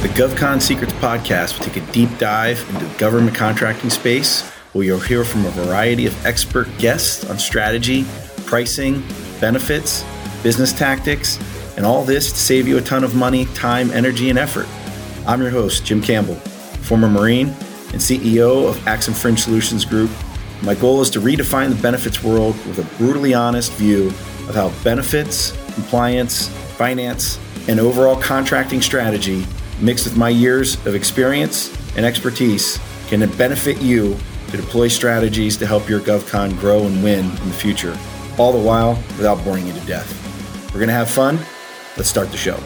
The GovCon Secrets podcast will take a deep dive into the government contracting space, where you'll hear from a variety of expert guests on strategy, pricing, benefits, business tactics, and all this to save you a ton of money, time, energy, and effort. I'm your host, Jim Campbell, former Marine and CEO of AXIM Fringe Solutions Group. My goal is to redefine the benefits world with a brutally honest view of how benefits, compliance, finance, and overall contracting strategy mixed with my years of experience and expertise, can it benefit you to deploy strategies to help your GovCon grow and win in the future, all the while without boring you to death. We're going to have fun. Let's start the show.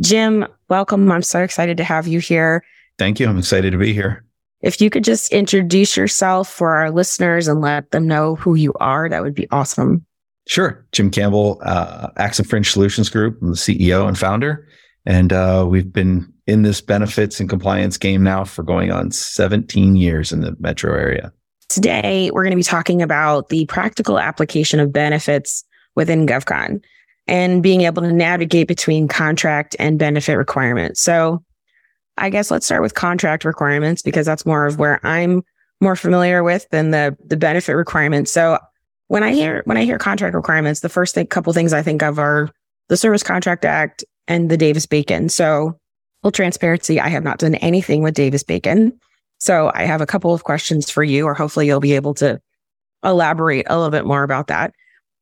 Jim, welcome. I'm so excited to have you here. Thank you. I'm excited to be here. If you could just introduce yourself for our listeners and let them know who you are, that would be awesome. Sure. Jim Campbell, uh, AXIM Fringe Solutions Group. I'm the CEO and founder. And uh, we've been in this benefits and compliance game now for going on 17 years in the metro area. Today, we're going to be talking about the practical application of benefits within GovCon and being able to navigate between contract and benefit requirements. So, I guess let's start with contract requirements because that's more of where I'm more familiar with than the the benefit requirements. So, when I hear when I hear contract requirements, the first thing, couple things I think of are the Service Contract Act and the Davis Bacon. So, full transparency, I have not done anything with Davis Bacon. So, I have a couple of questions for you, or hopefully you'll be able to elaborate a little bit more about that.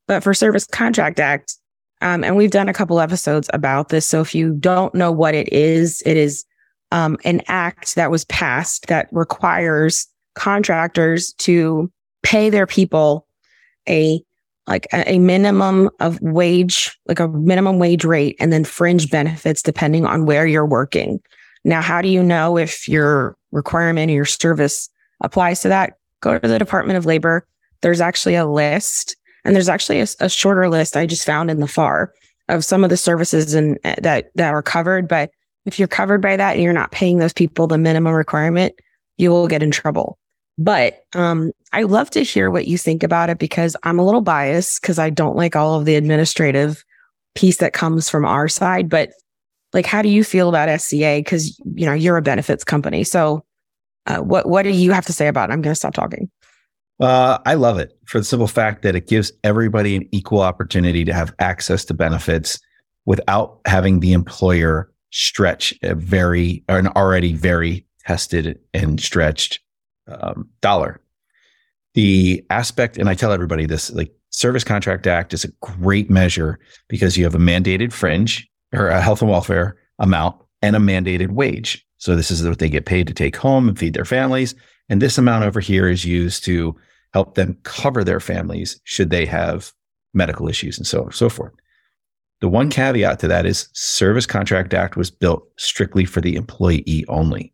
But for Service Contract Act, um, and we've done a couple episodes about this. So, if you don't know what it is, it is um, an act that was passed that requires contractors to pay their people a like a, a, minimum of wage, like a minimum wage rate, and then fringe benefits depending on where you're working. Now, how do you know if your requirement or your service applies to that? Go to the Department of Labor. There's actually a list, and there's actually a, a shorter list I just found in the FAR of some of the services and eh, that that are covered. But if you're covered by that and you're not paying those people the minimum requirement, you will get in trouble. But um, I love to hear what you think about it because I'm a little biased because I don't like all of the administrative piece that comes from our side. But like, how do you feel about SCA? Because you know you're a benefits company. So, uh, what what do you have to say about it? I'm going to stop talking. Uh, I love it for the simple fact that it gives everybody an equal opportunity to have access to benefits without having the employer stretch a very an already very tested and stretched um, dollar. The aspect, and I tell everybody this, like Service Contract Act is a great measure because you have a mandated fringe or a health and welfare amount and a mandated wage. So this is what they get paid to take home and feed their families. And this amount over here is used to help them cover their families should they have medical issues and so on and so forth. The one caveat to that is Service Contract Act was built strictly for the employee only.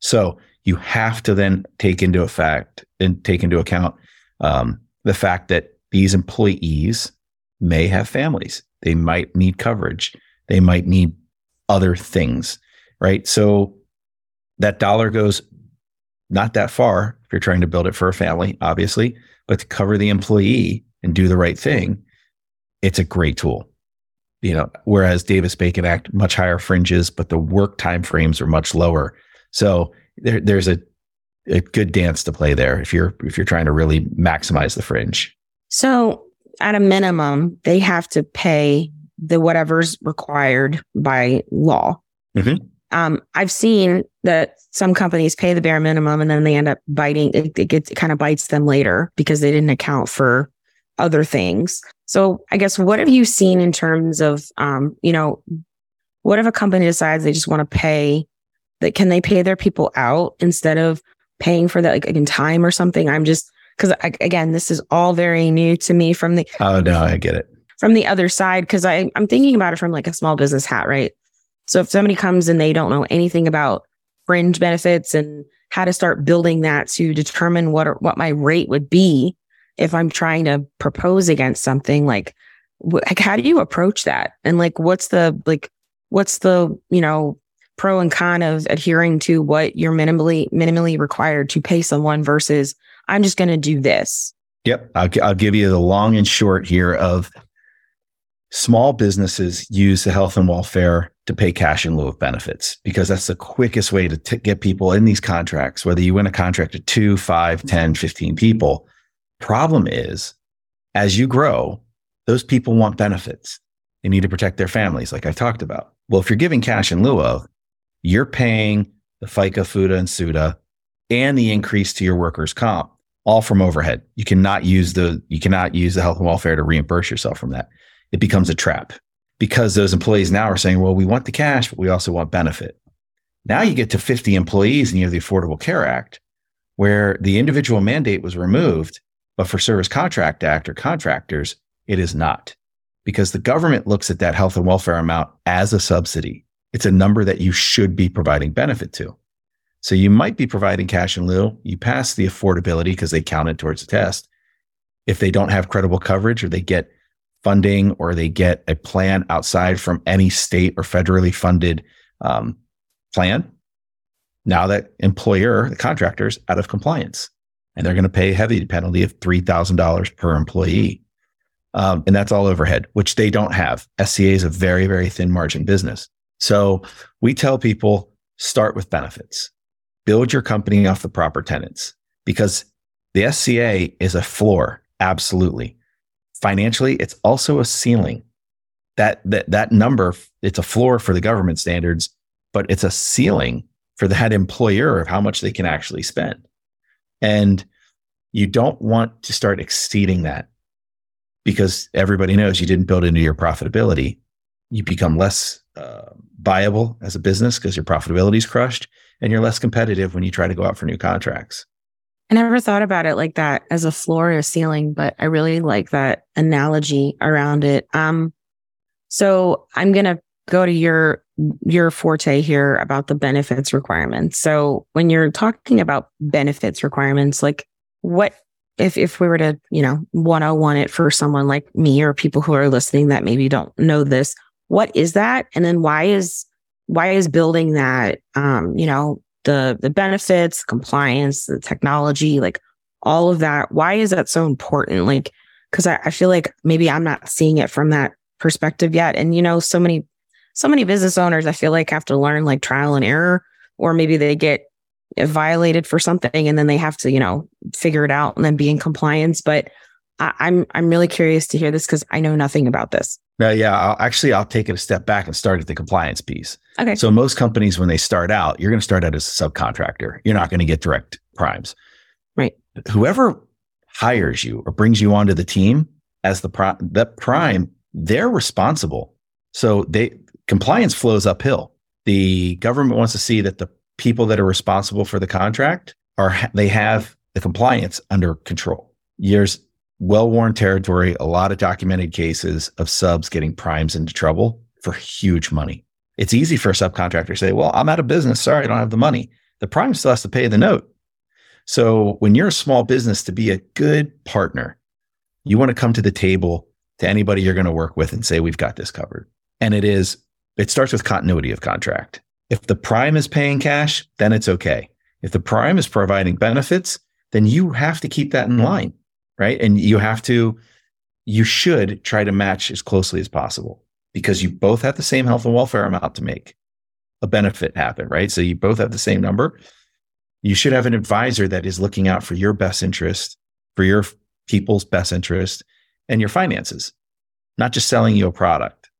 So you have to then take into effect and take into account um, the fact that these employees may have families. They might need coverage. They might need other things, right? So that dollar goes not that far if you're trying to build it for a family, obviously, but to cover the employee and do the right thing, it's a great tool. You know, whereas Davis Bacon Act much higher fringes, but the work time frames are much lower. So there, there's a, a good dance to play there if you're if you're trying to really maximize the fringe. So at a minimum, they have to pay the whatever's required by law. Mm-hmm. Um, I've seen that some companies pay the bare minimum and then they end up biting. It, it gets it kind of bites them later because they didn't account for other things. So I guess what have you seen in terms of, um, you know, what if a company decides they just want to pay that can they pay their people out instead of paying for that like in time or something? I'm just because again, this is all very new to me from the oh no, I get it from the other side because I I'm thinking about it from like a small business hat, right? So if somebody comes and they don't know anything about fringe benefits and how to start building that to determine what what my rate would be if I'm trying to propose against something like like how do you approach that and like what's the like what's the you know pro and con of adhering to what you're minimally minimally required to pay someone versus I'm just going to do this. Yep, I'll, I'll give you the long and short here of small businesses use the health and welfare to pay cash in lieu of benefits because that's the quickest way to t- get people in these contracts, whether you win a contract of two, five, 10, 15 people. Problem is, as you grow, those people want benefits. They need to protect their families, like I talked about. Well, if you're giving cash in lieu of, you're paying the FICA, FUTA, and SUTA and the increase to your workers' comp, all from overhead. You cannot use the you cannot use the health and welfare to reimburse yourself from that. It becomes a trap because those employees now are saying, well, we want the cash, but we also want benefit. Now you get to 50 employees and you have the Affordable Care Act, where the individual mandate was removed, but for Service Contract Act or contractors, it is not because the government looks at that health and welfare amount as a subsidy. It's a number that you should be providing benefit to. So you might be providing cash in lieu. You pass the affordability because they count it towards the test. If they don't have credible coverage or they get funding or they get a plan outside from any state or federally funded um, plan, now that employer, the contractor's out of compliance and they're going to pay a heavy penalty of $3,000 per employee. Um, and that's all overhead, which they don't have. SCA is a very, very thin margin business. So we tell people start with benefits, build your company off the proper tenants because the SCA is a floor. Absolutely. Financially, it's also a ceiling. That, that, that number, it's a floor for the government standards, but it's a ceiling for that employer of how much they can actually spend. And you don't want to start exceeding that because everybody knows you didn't build into your profitability. You become less uh, viable as a business because your profitability is crushed and you're less competitive when you try to go out for new contracts. I never thought about it like that as a floor or a ceiling, but I really like that analogy around it. Um, so I'm gonna go to your your forte here about the benefits requirements. So when you're talking about benefits requirements, like what if if we were to, you know, 101 it for someone like me or people who are listening that maybe don't know this, what is that? And then why is why is building that um, you know, the the benefits, compliance, the technology, like all of that, why is that so important? Like, because I, I feel like maybe I'm not seeing it from that perspective yet. And you know, so many so many business owners I feel like have to learn like trial and error, or maybe they get violated for something and then they have to, you know, figure it out and then be in compliance. But I, I'm I'm really curious to hear this because I know nothing about this. No, yeah, I'll, actually, I'll take it a step back and start at the compliance piece. Okay. So most companies, when they start out, you're going to start out as a subcontractor. You're not going to get direct primes. Right. Whoever hires you or brings you onto the team as the prime, that prime, they're responsible. So they compliance flows uphill. The government wants to see that the people that are responsible for the contract are they have the compliance under control. Years well-worn territory, a lot of documented cases of subs getting primes into trouble for huge money. It's easy for a subcontractor to say, "Well, I'm out of business. Sorry, I don't have the money." The prime still has to pay the note. So when you're a small business, to be a good partner, you want to come to the table to anybody you're going to work with and say, "We've got this covered." And it is it starts with continuity of contract. If the prime is paying cash, then it's okay. If the prime is providing benefits, then you have to keep that in line, right? And you have to, you should try to match as closely as possible because you both have the same health and welfare amount to make a benefit happen, right? So you both have the same number. You should have an advisor that is looking out for your best interest, for your people's best interest and your finances, not just selling you a product.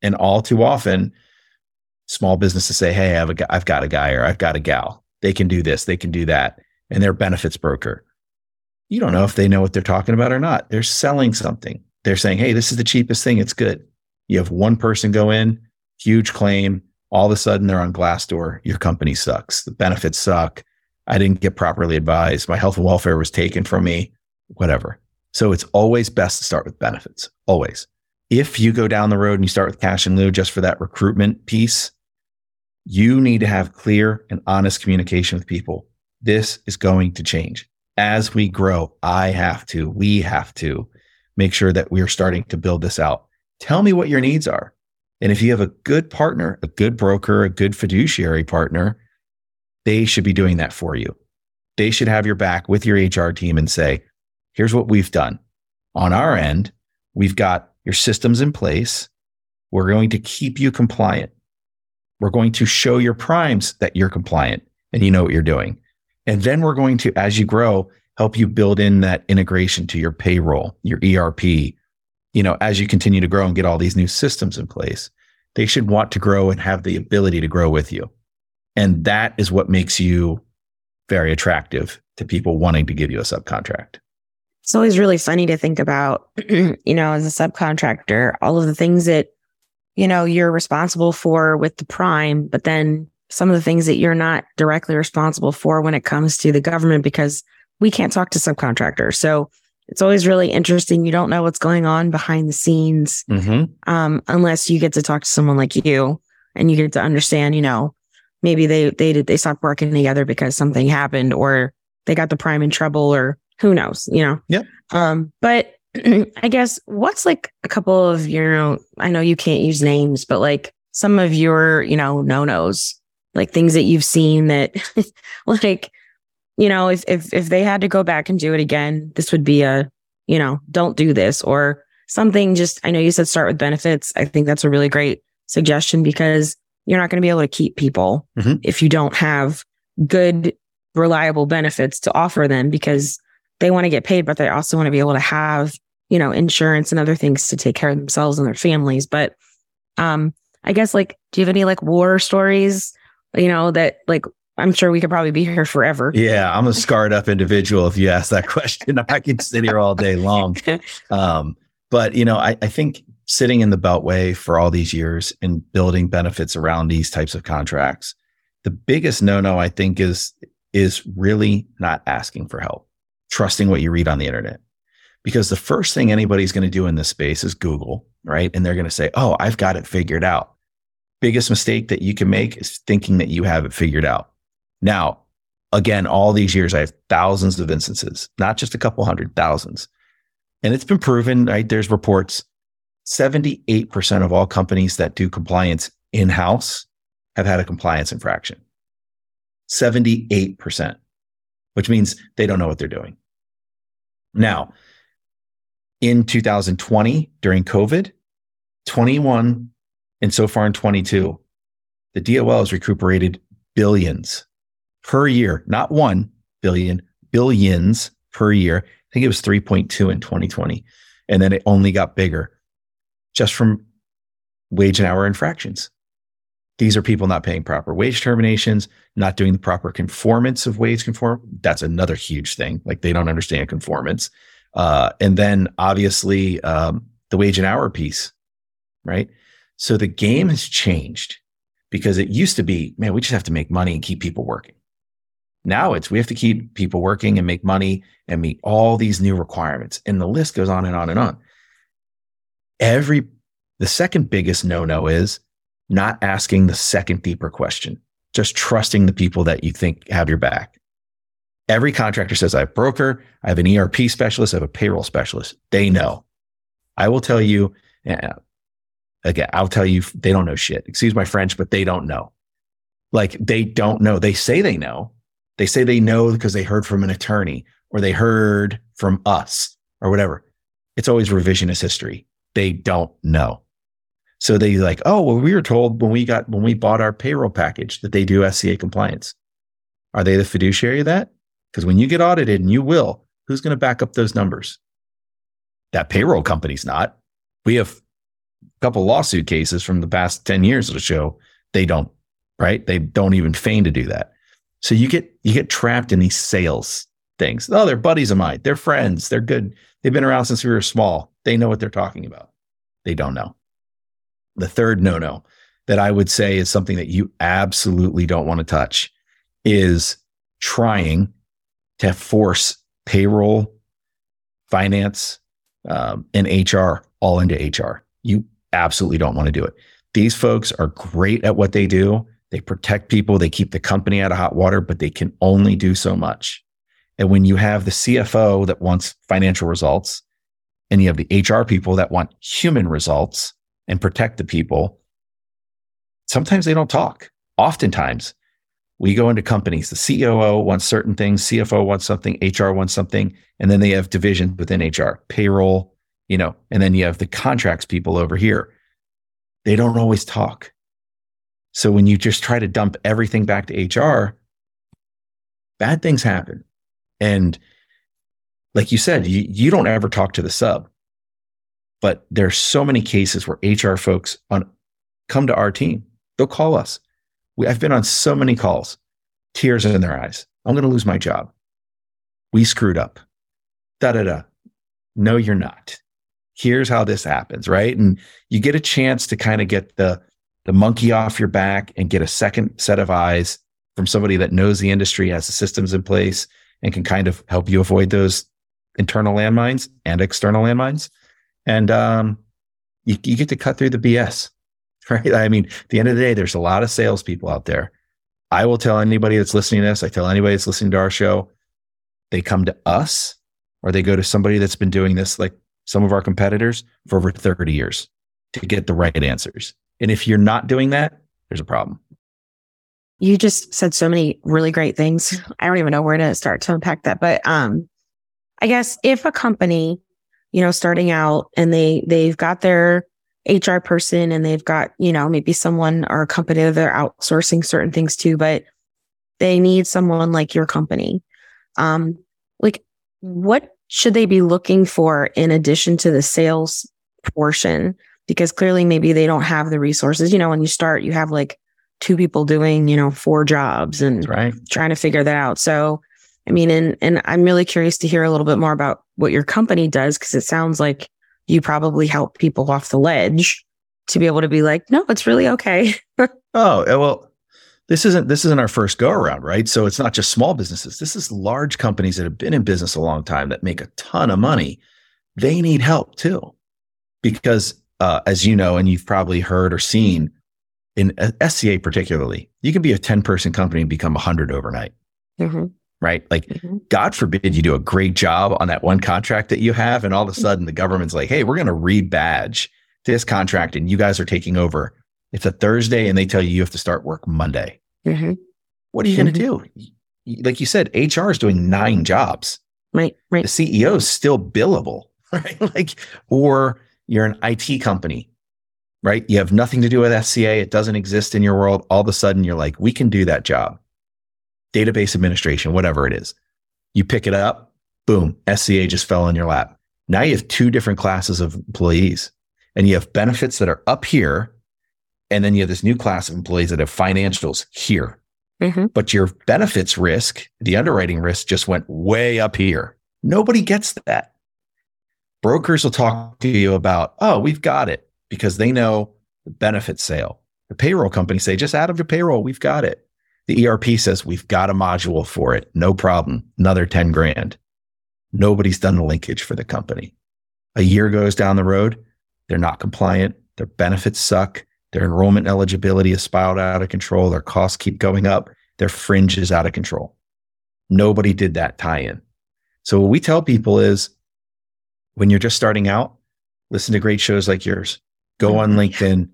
And all too often, small businesses say, Hey, I have a, I've got a guy or I've got a gal. They can do this, they can do that. And they're benefits broker. You don't know if they know what they're talking about or not. They're selling something. They're saying, Hey, this is the cheapest thing. It's good. You have one person go in, huge claim. All of a sudden they're on Glassdoor. Your company sucks. The benefits suck. I didn't get properly advised. My health and welfare was taken from me, whatever. So it's always best to start with benefits, always if you go down the road and you start with cash and lieu just for that recruitment piece, you need to have clear and honest communication with people. This is going to change. As we grow, I have to, we have to make sure that we're starting to build this out. Tell me what your needs are. And if you have a good partner, a good broker, a good fiduciary partner, they should be doing that for you. They should have your back with your HR team and say, here's what we've done. On our end, we've got your systems in place. We're going to keep you compliant. We're going to show your primes that you're compliant and you know what you're doing. And then we're going to, as you grow, help you build in that integration to your payroll, your ERP. You know, as you continue to grow and get all these new systems in place, they should want to grow and have the ability to grow with you. And that is what makes you very attractive to people wanting to give you a subcontract. It's always really funny to think about, you know, as a subcontractor, all of the things that, you know, you're responsible for with the prime, but then some of the things that you're not directly responsible for when it comes to the government because we can't talk to subcontractors. So it's always really interesting. You don't know what's going on behind the scenes mm-hmm. um, unless you get to talk to someone like you and you get to understand, you know, maybe they they did they stopped working together because something happened or they got the prime in trouble or who knows, you know. Yeah. Um, but I guess what's like a couple of your I know you can't use names, but like some of your, you know, no-nos, like things that you've seen that like, you know, if if if they had to go back and do it again, this would be a, you know, don't do this or something just I know you said start with benefits. I think that's a really great suggestion because you're not going to be able to keep people mm-hmm. if you don't have good, reliable benefits to offer them because they want to get paid, but they also want to be able to have, you know, insurance and other things to take care of themselves and their families. But um, I guess like, do you have any like war stories, you know, that like I'm sure we could probably be here forever. Yeah, I'm a scarred up individual. If you ask that question, I could sit here all day long. Um, but you know, I, I think sitting in the beltway for all these years and building benefits around these types of contracts the biggest no-no i think is is really not asking for help trusting what you read on the internet because the first thing anybody's going to do in this space is google right and they're going to say oh i've got it figured out biggest mistake that you can make is thinking that you have it figured out now again all these years i have thousands of instances not just a couple hundred thousands and it's been proven right there's reports 78% of all companies that do compliance in house have had a compliance infraction. 78%, which means they don't know what they're doing. Now, in 2020, during COVID, 21, and so far in 22, the DOL has recuperated billions per year, not one billion, billions per year. I think it was 3.2 in 2020. And then it only got bigger just from wage and hour infractions. These are people not paying proper wage terminations, not doing the proper conformance of wage conform. That's another huge thing. Like they don't understand conformance. Uh, and then obviously um, the wage and hour piece, right? So the game has changed because it used to be, man, we just have to make money and keep people working. Now it's we have to keep people working and make money and meet all these new requirements. And the list goes on and on and on. Every the second biggest no-no is not asking the second deeper question. Just trusting the people that you think have your back. Every contractor says i have a broker i have an erp specialist i have a payroll specialist. They know. I will tell you eh, again i'll tell you they don't know shit excuse my french but they don't know like they don't know they say they know they say they know because they heard from an attorney or they heard from us or whatever it's always revisionist history they don't know. So they like, oh, well, we were told when we got when we bought our payroll package that they do SCA compliance. Are they the fiduciary of that? Because when you get audited, and you will, who's going to back up those numbers? That payroll company's not. We have couple lawsuit cases from the past 10 years to show they don't, right? They don't even feign to do that. So you get you get trapped in these sales things. Oh, they're buddies of mine. They're friends. They're good. They've been around since we were small. They know what they're talking about. They don't know. The third no no that I would say is something that you absolutely don't want to touch is trying to force payroll, finance, um, and HR all into HR. You absolutely don't want to do it. These folks are great at what they do. They protect people, they keep the company out of hot water, but they can only do so much. And when you have the CFO that wants financial results and you have the HR people that want human results and protect the people, sometimes they don't talk. Oftentimes, we go into companies, the COO wants certain things, CFO wants something, HR wants something, and then they have divisions within HR, payroll, you know, and then you have the contracts people over here. They don't always talk. So when you just try to dump everything back to HR, bad things happen. And like you said, you, you don't ever talk to the sub. But there's so many cases where HR folks on come to our team. They'll call us. We, I've been on so many calls, tears in their eyes. I'm going to lose my job. We screwed up. Da da da. No, you're not. Here's how this happens, right? And you get a chance to kind of get the the monkey off your back and get a second set of eyes from somebody that knows the industry, has the systems in place, and can kind of help you avoid those internal landmines and external landmines. And um, you, you get to cut through the BS, right? I mean, at the end of the day, there's a lot of salespeople out there. I will tell anybody that's listening to this, I tell anybody that's listening to our show, they come to us or they go to somebody that's been doing this, like some of our competitors, for over 30 years to get the right answers. And if you're not doing that, there's a problem. You just said so many really great things. I don't even know where to start to unpack that. But um, I guess if a company, you know, starting out and they they've got their HR person and they've got, you know, maybe someone or a company that they're outsourcing certain things to, but they need someone like your company. Um, like what should they be looking for in addition to the sales portion? because clearly maybe they don't have the resources. You know, when you start, you have like two people doing, you know, four jobs and right. trying to figure that out. So, I mean, and and I'm really curious to hear a little bit more about what your company does because it sounds like you probably help people off the ledge to be able to be like, no, it's really okay. oh well, this isn't this isn't our first go around, right? So it's not just small businesses. This is large companies that have been in business a long time that make a ton of money. They need help too, because uh, as you know, and you've probably heard or seen in SCA particularly, you can be a 10 person company and become a 100 overnight. Mm-hmm. Right. Like, mm-hmm. God forbid you do a great job on that one contract that you have. And all of a sudden the government's like, hey, we're going to rebadge this contract and you guys are taking over. It's a Thursday and they tell you you have to start work Monday. Mm-hmm. What are you going to mm-hmm. do? Like you said, HR is doing nine jobs. Right. Right. The CEO is still billable. Right. Like, or, you're an IT company, right? You have nothing to do with SCA. It doesn't exist in your world. All of a sudden, you're like, we can do that job. Database administration, whatever it is. You pick it up, boom, SCA just fell in your lap. Now you have two different classes of employees and you have benefits that are up here. And then you have this new class of employees that have financials here. Mm-hmm. But your benefits risk, the underwriting risk just went way up here. Nobody gets that brokers will talk to you about, oh, we've got it because they know the benefit sale. The payroll company say, just add of your payroll, we've got it. The ERP says, we've got a module for it. No problem. Another 10 grand. Nobody's done the linkage for the company. A year goes down the road. They're not compliant. Their benefits suck. Their enrollment eligibility is spiraled out of control. Their costs keep going up. Their fringe is out of control. Nobody did that tie in. So what we tell people is when you're just starting out, listen to great shows like yours. Go on LinkedIn,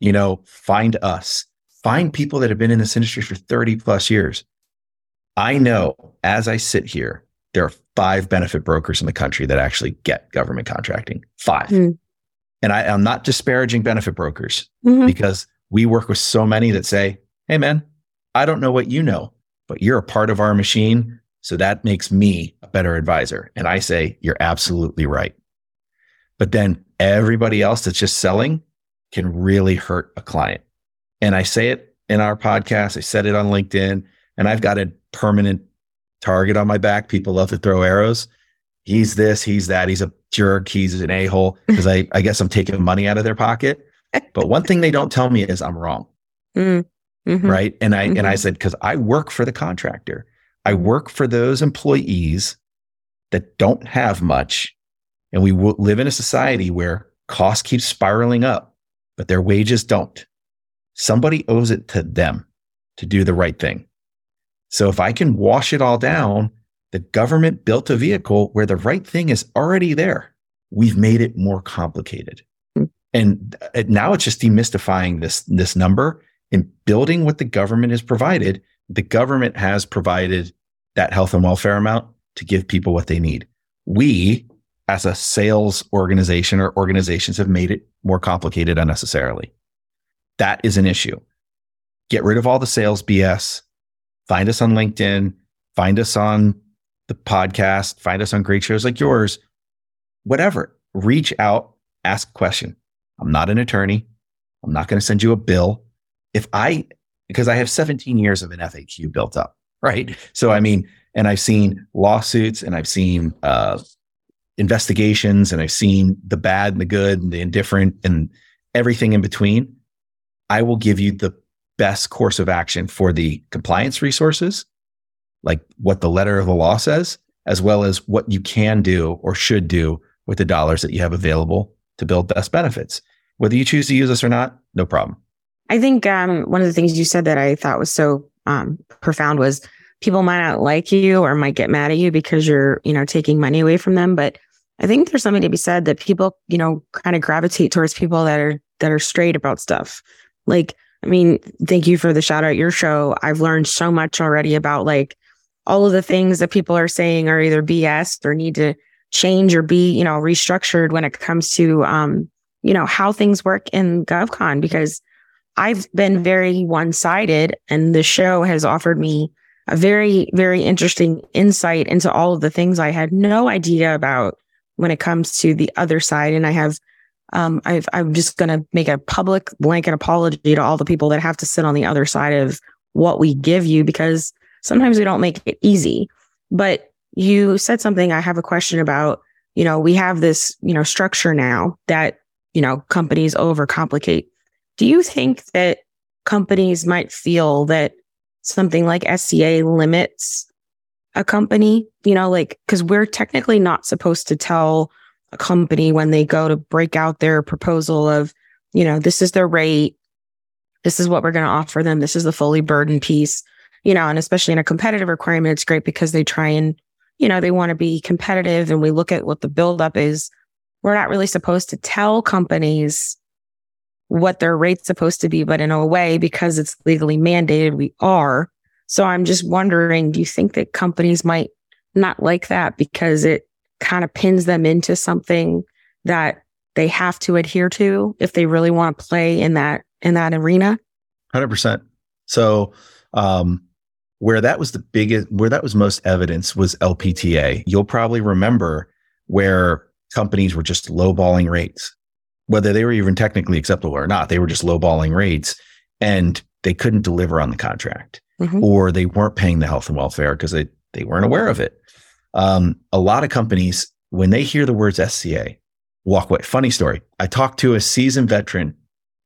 you know, find us, find people that have been in this industry for 30 plus years. I know as I sit here, there are five benefit brokers in the country that actually get government contracting. 5 mm-hmm. And I, am not disparaging benefit brokers mm-hmm. because we work with so many that say, Hey, man, I don't know what you know, but you're a part of our machine. So that makes me a better advisor. And I say, you're absolutely right. But then everybody else that's just selling can really hurt a client. And I say it in our podcast, I said it on LinkedIn, and I've got a permanent target on my back. People love to throw arrows. He's this, he's that, he's a jerk, he's an a hole, because I, I guess I'm taking money out of their pocket. But one thing they don't tell me is I'm wrong. Mm, mm-hmm. Right. And I, mm-hmm. and I mm-hmm. said, because I work for the contractor. I work for those employees that don't have much. And we live in a society where costs keep spiraling up, but their wages don't. Somebody owes it to them to do the right thing. So if I can wash it all down, the government built a vehicle where the right thing is already there. We've made it more complicated. Hmm. And uh, now it's just demystifying this, this number and building what the government has provided. The government has provided that health and welfare amount to give people what they need. We, as a sales organization or organizations have made it more complicated unnecessarily. That is an issue. Get rid of all the sales BS. Find us on LinkedIn, find us on the podcast, find us on great shows like yours, whatever. Reach out, ask a question. I'm not an attorney. I'm not going to send you a bill. If I, because I have 17 years of an FAQ built up, right? So, I mean, and I've seen lawsuits and I've seen uh, investigations and I've seen the bad and the good and the indifferent and everything in between. I will give you the best course of action for the compliance resources, like what the letter of the law says, as well as what you can do or should do with the dollars that you have available to build best benefits. Whether you choose to use this or not, no problem. I think um, one of the things you said that I thought was so um, profound was people might not like you or might get mad at you because you're, you know, taking money away from them. But I think there's something to be said that people, you know, kind of gravitate towards people that are that are straight about stuff. Like, I mean, thank you for the shout out your show. I've learned so much already about like all of the things that people are saying are either BS or need to change or be, you know, restructured when it comes to um, you know, how things work in GovCon because I've been very one-sided and the show has offered me a very, very interesting insight into all of the things I had no idea about when it comes to the other side. And I have, um, i am just going to make a public blanket apology to all the people that have to sit on the other side of what we give you because sometimes we don't make it easy. But you said something I have a question about. You know, we have this, you know, structure now that, you know, companies overcomplicate. Do you think that companies might feel that something like SCA limits a company, you know, like, because we're technically not supposed to tell a company when they go to break out their proposal of, you know, this is their rate, this is what we're going to offer them, this is the fully burdened piece, you know, and especially in a competitive requirement, it's great because they try and, you know, they want to be competitive and we look at what the buildup is. We're not really supposed to tell companies what their rate's supposed to be, but in a way, because it's legally mandated, we are. So I'm just wondering, do you think that companies might not like that because it kind of pins them into something that they have to adhere to if they really want to play in that in that arena? 100%. So um where that was the biggest where that was most evidence was LPTA. You'll probably remember where companies were just lowballing rates. Whether they were even technically acceptable or not, they were just lowballing rates and they couldn't deliver on the contract mm-hmm. or they weren't paying the health and welfare because they, they weren't aware of it. Um, a lot of companies, when they hear the words SCA, walk away. Funny story. I talked to a seasoned veteran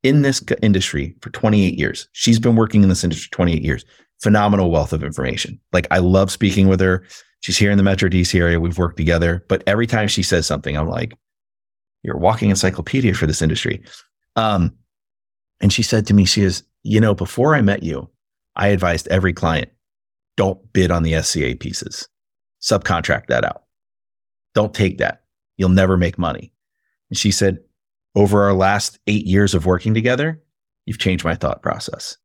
in this industry for 28 years. She's been working in this industry 28 years. Phenomenal wealth of information. Like I love speaking with her. She's here in the Metro DC area. We've worked together, but every time she says something, I'm like, you're a walking encyclopedia for this industry. Um, and she said to me, she is, you know, before I met you, I advised every client don't bid on the SCA pieces, subcontract that out. Don't take that. You'll never make money. And she said, over our last eight years of working together, you've changed my thought process.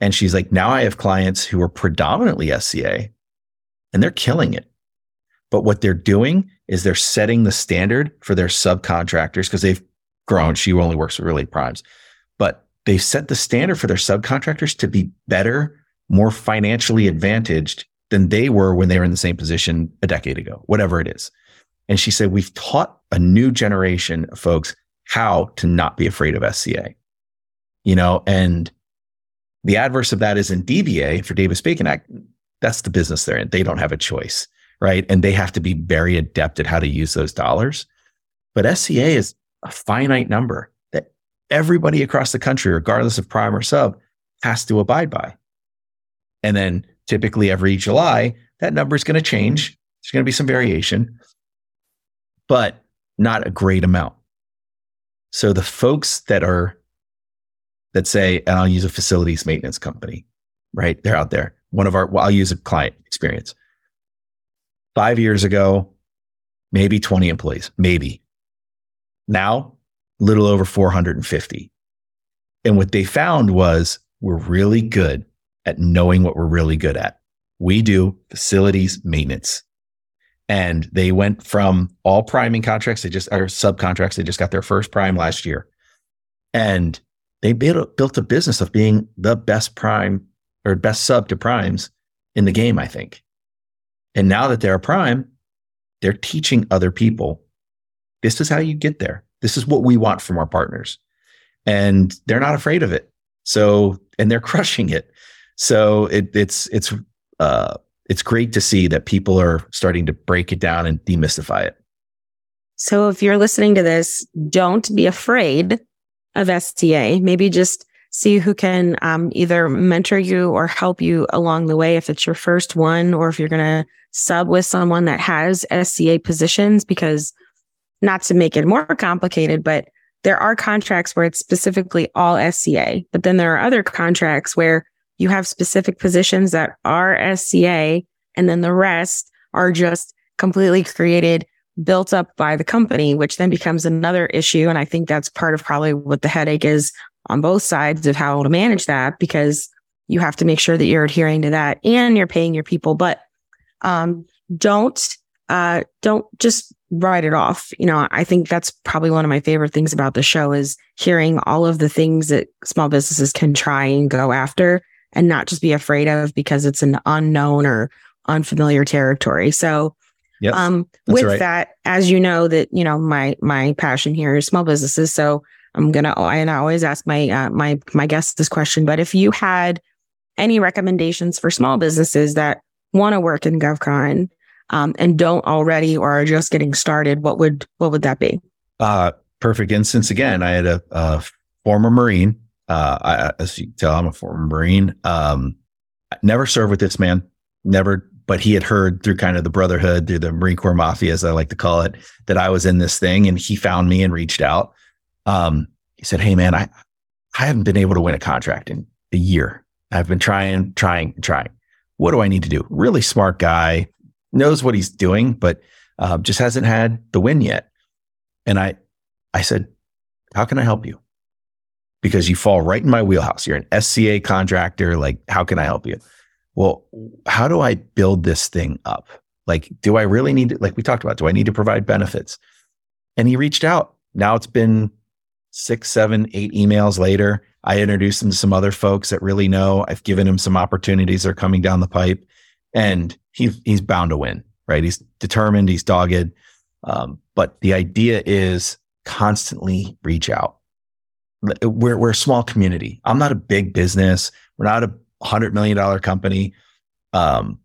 And she's like, now I have clients who are predominantly SCA and they're killing it. But what they're doing is they're setting the standard for their subcontractors because they've grown. She only works with really Primes, but they've set the standard for their subcontractors to be better, more financially advantaged than they were when they were in the same position a decade ago, whatever it is. And she said, We've taught a new generation of folks how to not be afraid of SCA. You know, and the adverse of that is in DBA for Davis Bacon Act. That's the business they're in. They don't have a choice, right? And they have to be very adept at how to use those dollars. But SCA is a finite number that everybody across the country, regardless of prime or sub, has to abide by. And then typically every July, that number is going to change. There's going to be some variation, but not a great amount. So the folks that are, that say, and I'll use a facilities maintenance company, right? They're out there. One of our, well, I'll use a client experience. Five years ago, maybe 20 employees, maybe. Now little over 450. And what they found was we're really good at knowing what we're really good at. We do facilities maintenance. And they went from all priming contracts, they just are subcontracts, they just got their first prime last year. And they built, built a business of being the best prime or best sub to primes in the game, I think. And now that they're a prime, they're teaching other people this is how you get there. This is what we want from our partners. And they're not afraid of it. So, and they're crushing it. So it, it's, it's, uh, it's great to see that people are starting to break it down and demystify it. So if you're listening to this, don't be afraid of SCA. Maybe just see who can um, either mentor you or help you along the way if it's your first one or if you're going to sub with someone that has SCA positions because not to make it more complicated, but there are contracts where it's specifically all SCA, but then there are other contracts where you have specific positions that are SCA and then the rest are just completely created, built up by the company, which then becomes another issue. And I think that's part of probably what the headache is on both sides of how to manage that because you have to make sure that you're adhering to that and you're paying your people. But um, don't uh, don't just write it off. You know, I think that's probably one of my favorite things about the show is hearing all of the things that small businesses can try and go after and not just be afraid of because it's an unknown or unfamiliar territory. So Yep, um, with right. that, as you know, that you know my my passion here is small businesses. So I'm gonna and I always ask my uh, my my guests this question. But if you had any recommendations for small businesses that want to work in GovCon um, and don't already or are just getting started, what would what would that be? Uh, perfect instance again. I had a, a former Marine. Uh, I, as you tell, I'm a former Marine. Um, never served with this man. Never, but he had heard through kind of the brotherhood, through the Marine Corps Mafia, as I like to call it, that I was in this thing, and he found me and reached out. Um, he said, "Hey, man, I I haven't been able to win a contract in a year. I've been trying, trying, trying. What do I need to do?" Really smart guy, knows what he's doing, but uh, just hasn't had the win yet. And I, I said, how can I help you? Because you fall right in my wheelhouse. You're an SCA contractor. Like, how can I help you? Well, how do I build this thing up? Like, do I really need to, like we talked about, do I need to provide benefits? And he reached out. Now it's been six, seven, eight emails later. I introduced him to some other folks that really know. I've given him some opportunities that are coming down the pipe and he's he's bound to win, right? He's determined, he's dogged. Um, but the idea is constantly reach out. We're we're a small community. I'm not a big business. We're not a hundred million dollar company. Um,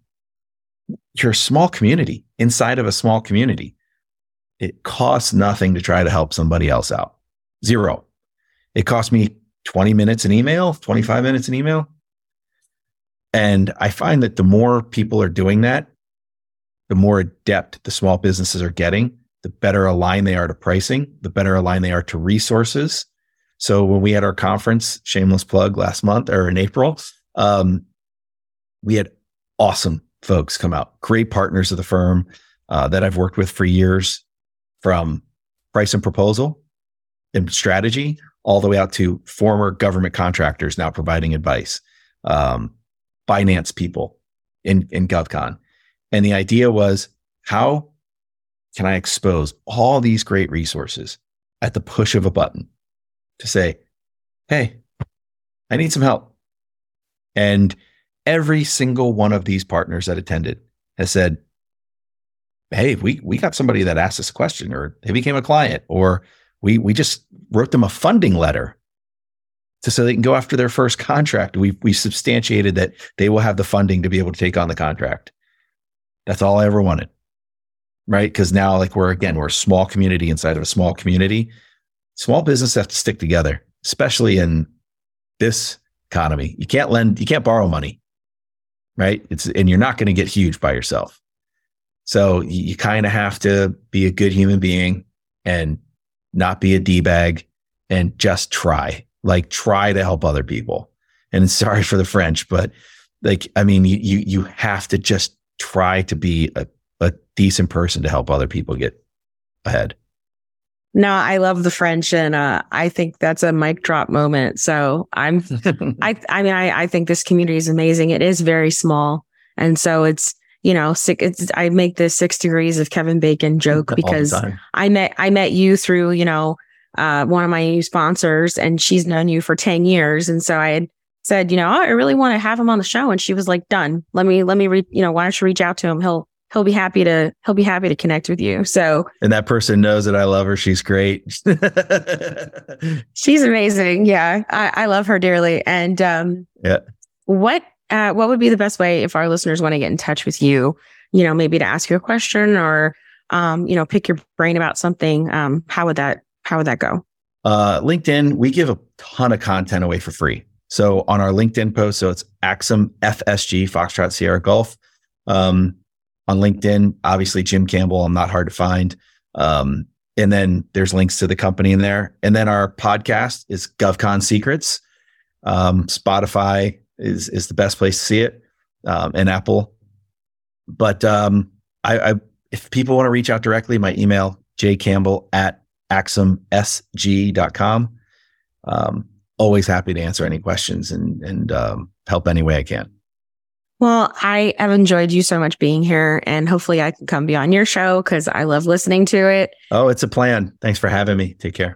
you're a small community inside of a small community. It costs nothing to try to help somebody else out. Zero. It cost me 20 minutes an email, 25 minutes an email. And I find that the more people are doing that, the more adept the small businesses are getting, the better aligned they are to pricing, the better aligned they are to resources. So when we had our conference, shameless plug last month or in April, um, we had awesome folks come out, great partners of the firm uh, that I've worked with for years, from price and proposal and strategy all the way out to former government contractors now providing advice. Um, finance people in, in GovCon. And the idea was how can I expose all these great resources at the push of a button to say, hey, I need some help. And every single one of these partners that attended has said, hey, we, we got somebody that asked us a question or they became a client or we, we just wrote them a funding letter to so they can go after their first contract. We we substantiated that they will have the funding to be able to take on the contract. That's all I ever wanted. Right? Because now, like we're again, we're a small community inside of a small community. Small business have to stick together, especially in this economy. You can't lend, you can't borrow money. Right. It's and you're not going to get huge by yourself. So you, you kind of have to be a good human being and not be a D bag and just try like try to help other people. And sorry for the French, but like, I mean, you, you, you have to just try to be a, a decent person to help other people get ahead. No, I love the French, and uh, I think that's a mic drop moment. So I'm, I, I mean, I, I think this community is amazing. It is very small, and so it's you know, six, it's, I make the six degrees of Kevin Bacon joke because I met, I met you through, you know, uh, one of my new sponsors and she's known you for 10 years. And so I had said, you know, oh, I really want to have him on the show. And she was like, done. Let me, let me, re- you know, why don't you reach out to him? He'll, he'll be happy to, he'll be happy to connect with you. So, and that person knows that I love her. She's great. she's amazing. Yeah. I, I love her dearly. And, um, yeah. What uh, what would be the best way if our listeners want to get in touch with you? You know, maybe to ask you a question or, um, you know, pick your brain about something. Um, how would that how would that go? Uh, LinkedIn, we give a ton of content away for free. So on our LinkedIn post, so it's AXIM FSG Foxtrot Sierra Golf. Um, on LinkedIn, obviously Jim Campbell. I'm not hard to find. Um, and then there's links to the company in there. And then our podcast is GovCon Secrets. Um, Spotify, is is the best place to see it, um, and Apple. But um, I, I, if people want to reach out directly, my email jcampbell at axumsg.com. Um, always happy to answer any questions and and um, help any way I can. Well, I have enjoyed you so much being here, and hopefully I can come be on your show because I love listening to it. Oh, it's a plan. Thanks for having me. Take care.